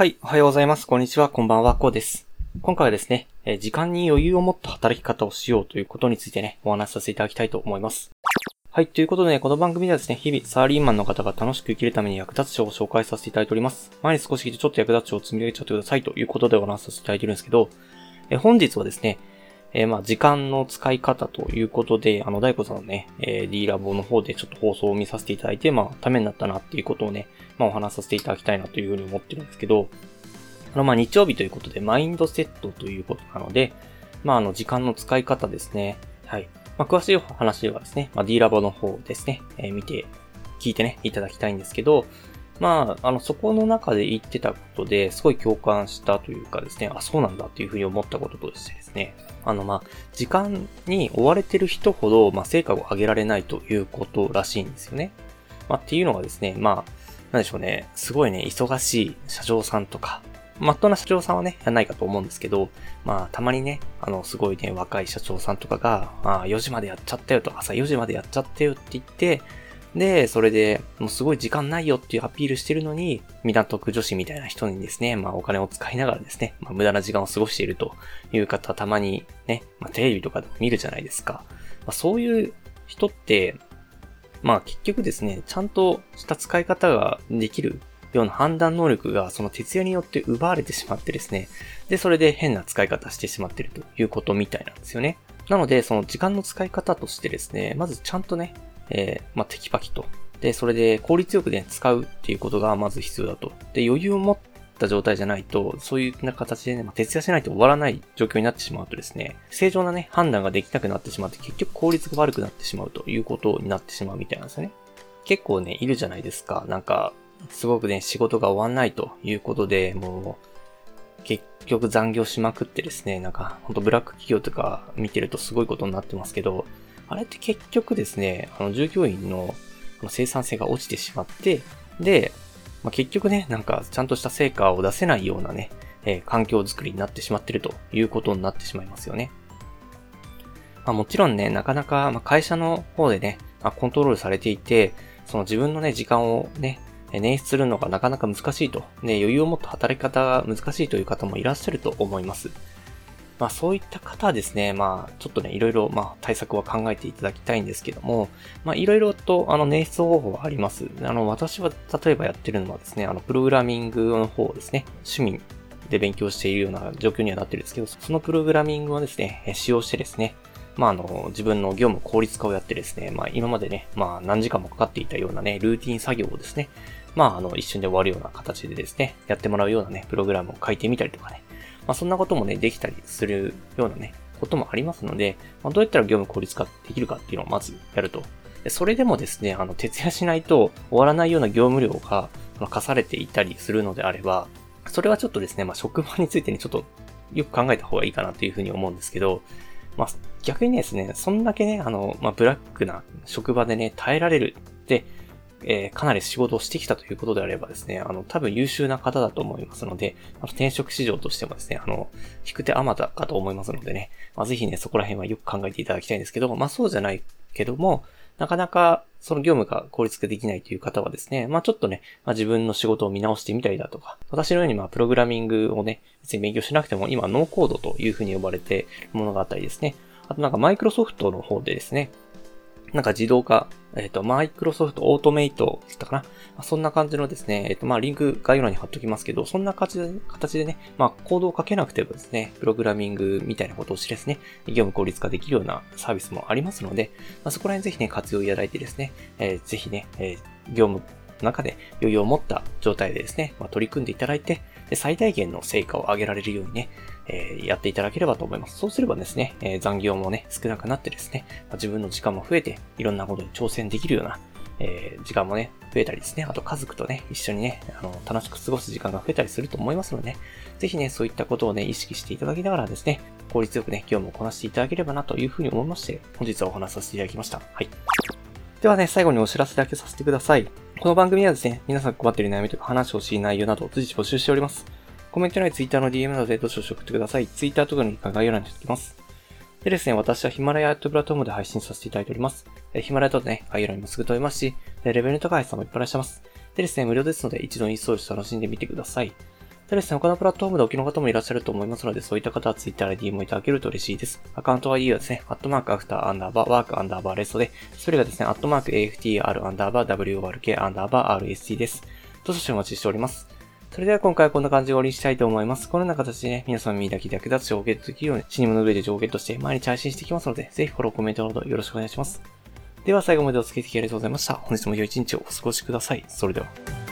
はい、おはようございます。こんにちは、こんばんは、こうです。今回はですね、え時間に余裕を持った働き方をしようということについてね、お話しさせていただきたいと思います。はい、ということでね、この番組ではですね、日々サラリーマンの方が楽しく生きるために役立つ書を紹介させていただいております。前に少し来てちょっと役立つ書を積み上げちゃってくださいということでお話しさせていただいてるんですけど、え本日はですね、えーまあ、時間の使い方ということで、あの、大悟さんのね、えー D ラボの方でちょっと放送を見させていただいて、まあ、ためになったなっていうことをね、まあ、お話しさせていただきたいなというふうに思ってるんですけど、あの、まあ、日曜日ということで、マインドセットということなので、まあ、あの、時間の使い方ですね。はい。まあ、詳しい話ではですね、まあ、D ラボの方ですね、えー見て、聞いてね、いただきたいんですけど、まあ、あの、そこの中で言ってたことで、すごい共感したというかですね、あ、そうなんだっていうふうに思ったこととしてですね、あの、まあ、時間に追われてる人ほど、まあ、成果を上げられないということらしいんですよね。まあ、っていうのがですね、まあ、なんでしょうね、すごいね、忙しい社長さんとか、まっとうな社長さんはね、やらないかと思うんですけど、まあ、たまにね、あの、すごいね、若い社長さんとかが、あ4時までやっちゃったよと、朝4時までやっちゃったよって言って、で、それで、もうすごい時間ないよっていうアピールしてるのに、港区女子みたいな人にですね、まあお金を使いながらですね、まあ無駄な時間を過ごしているという方、たまにね、まあテレビとかでも見るじゃないですか。まあそういう人って、まあ結局ですね、ちゃんとした使い方ができるような判断能力がその徹夜によって奪われてしまってですね、で、それで変な使い方してしまってるということみたいなんですよね。なので、その時間の使い方としてですね、まずちゃんとね、えーまあ、テキパキと。で、それで効率よくね、使うっていうことがまず必要だと。で、余裕を持った状態じゃないと、そういうな形でね、まあ、徹夜しないと終わらない状況になってしまうとですね、正常なね、判断ができなくなってしまって、結局効率が悪くなってしまうということになってしまうみたいなんですよね。結構ね、いるじゃないですか。なんか、すごくね、仕事が終わんないということで、もう、結局残業しまくってですね、なんか、ほんとブラック企業とか見てるとすごいことになってますけど、あれって結局ですね、あの、従業員の生産性が落ちてしまって、で、まあ、結局ね、なんか、ちゃんとした成果を出せないようなね、えー環境づくりになってしまってるということになってしまいますよね。まあ、もちろんね、なかなか、ま、会社の方でね、まあ、コントロールされていて、その自分のね、時間をね、捻出するのがなかなか難しいと、ね、余裕を持った働き方が難しいという方もいらっしゃると思います。まあそういった方はですね、まあちょっとね、いろいろまあ対策は考えていただきたいんですけども、まあいろいろとあの捻出方法はあります。あの私は例えばやってるのはですね、あのプログラミングの方ですね、趣味で勉強しているような状況にはなってるんですけど、そのプログラミングをですね、使用してですね、まああの、自分の業務効率化をやってですね、まあ今までね、まあ何時間もかかっていたようなね、ルーティン作業をですね、まああの、一瞬で終わるような形でですね、やってもらうようなね、プログラムを書いてみたりとかね、まあそんなこともね、できたりするようなね、こともありますので、まあ、どうやったら業務効率化できるかっていうのをまずやると。それでもですね、あの、徹夜しないと終わらないような業務量があ課されていたりするのであれば、それはちょっとですね、まあ職場についてにちょっとよく考えた方がいいかなというふうに思うんですけど、まあ逆にですね、そんだけね、あの、まあブラックな職場でね、耐えられるって、えーかなり仕事をしてきたということであればですね、あの、多分優秀な方だと思いますので、あの転職市場としてもですね、あの、引く手あまたかと思いますのでね、まあ、ぜひね、そこら辺はよく考えていただきたいんですけど、まあそうじゃないけども、なかなかその業務が効率化できないという方はですね、まあちょっとね、まあ自分の仕事を見直してみたりだとか、私のようにまプログラミングをね、別に勉強しなくても今ノーコードというふうに呼ばれているものがあったりですね、あとなんかマイクロソフトの方でですね、なんか自動化、えっ、と、マイクロソフトオートメイトだったかな？そんな感じのですね、えっ、と、まあ、リンク概要欄に貼っときますけど、そんな形で形でね、まあ、コードを書けなくてもですね、プログラミングみたいなことをしてですね、業務効率化できるようなサービスもありますので、まあ、そこら辺ぜひね、活用いただいてですね、えーぜひね、え業務の中で余裕を持った状態でですね、まあ、取り組んでいただいて、で最大限の成果を上げられるようにね、えーやっていただければと思います。そうすればですね、えー残業もね、少なくなってですね、まあ自分の時間も増えて、いろんなことに挑戦できるような、えー時間もね、増えたりですね、あと家族とね、一緒にね、あの、楽しく過ごす時間が増えたりすると思いますので、ね、ぜひね、そういったことをね、意識していただきながらですね、効率よくね、業務をこなしていただければなというふうに思いまして、本日はお話しさせていただきました。はい。ではね、最後にお知らせだけさせてください。この番組はですね、皆さん困っている悩みとか話してほしい内容などを随時募集しております。コメント欄や Twitter の DM などでどしどし送ってください。ツイッターとかのリンクは概要欄にしておきます。でですね、私はヒマラヤとプラットフォームで配信させていただいております。えヒマラヤとね、概要欄にもすぐ飛べますし、レベルの高い人もいっぱいいらっしゃいます。でですね、無料ですので一度インストールして楽しんでみてください。ただですね、他のプラットフォームでお聞きの方もいらっしゃると思いますので、そういった方は Twitter で DM をいただけると嬉しいです。アカウント ID はですね、アットマーク after アンダーバー work アンダーバー rest で、それがですね、アットマーク AFTR アンダーバー WORK アンダーバー RST です。どうぞお待ちしております。それでは今回はこんな感じで終わりにしたいと思います。このような形でね、皆さん耳だけで役立つ情報をゲットできるように、死に物狂いで情報をゲットして毎日配信していきますので、ぜひフォロー、コメントなどよろしくお願いします。では最後までお付き合いありがとうございました。本日も良い一日をお過ごしください。それでは。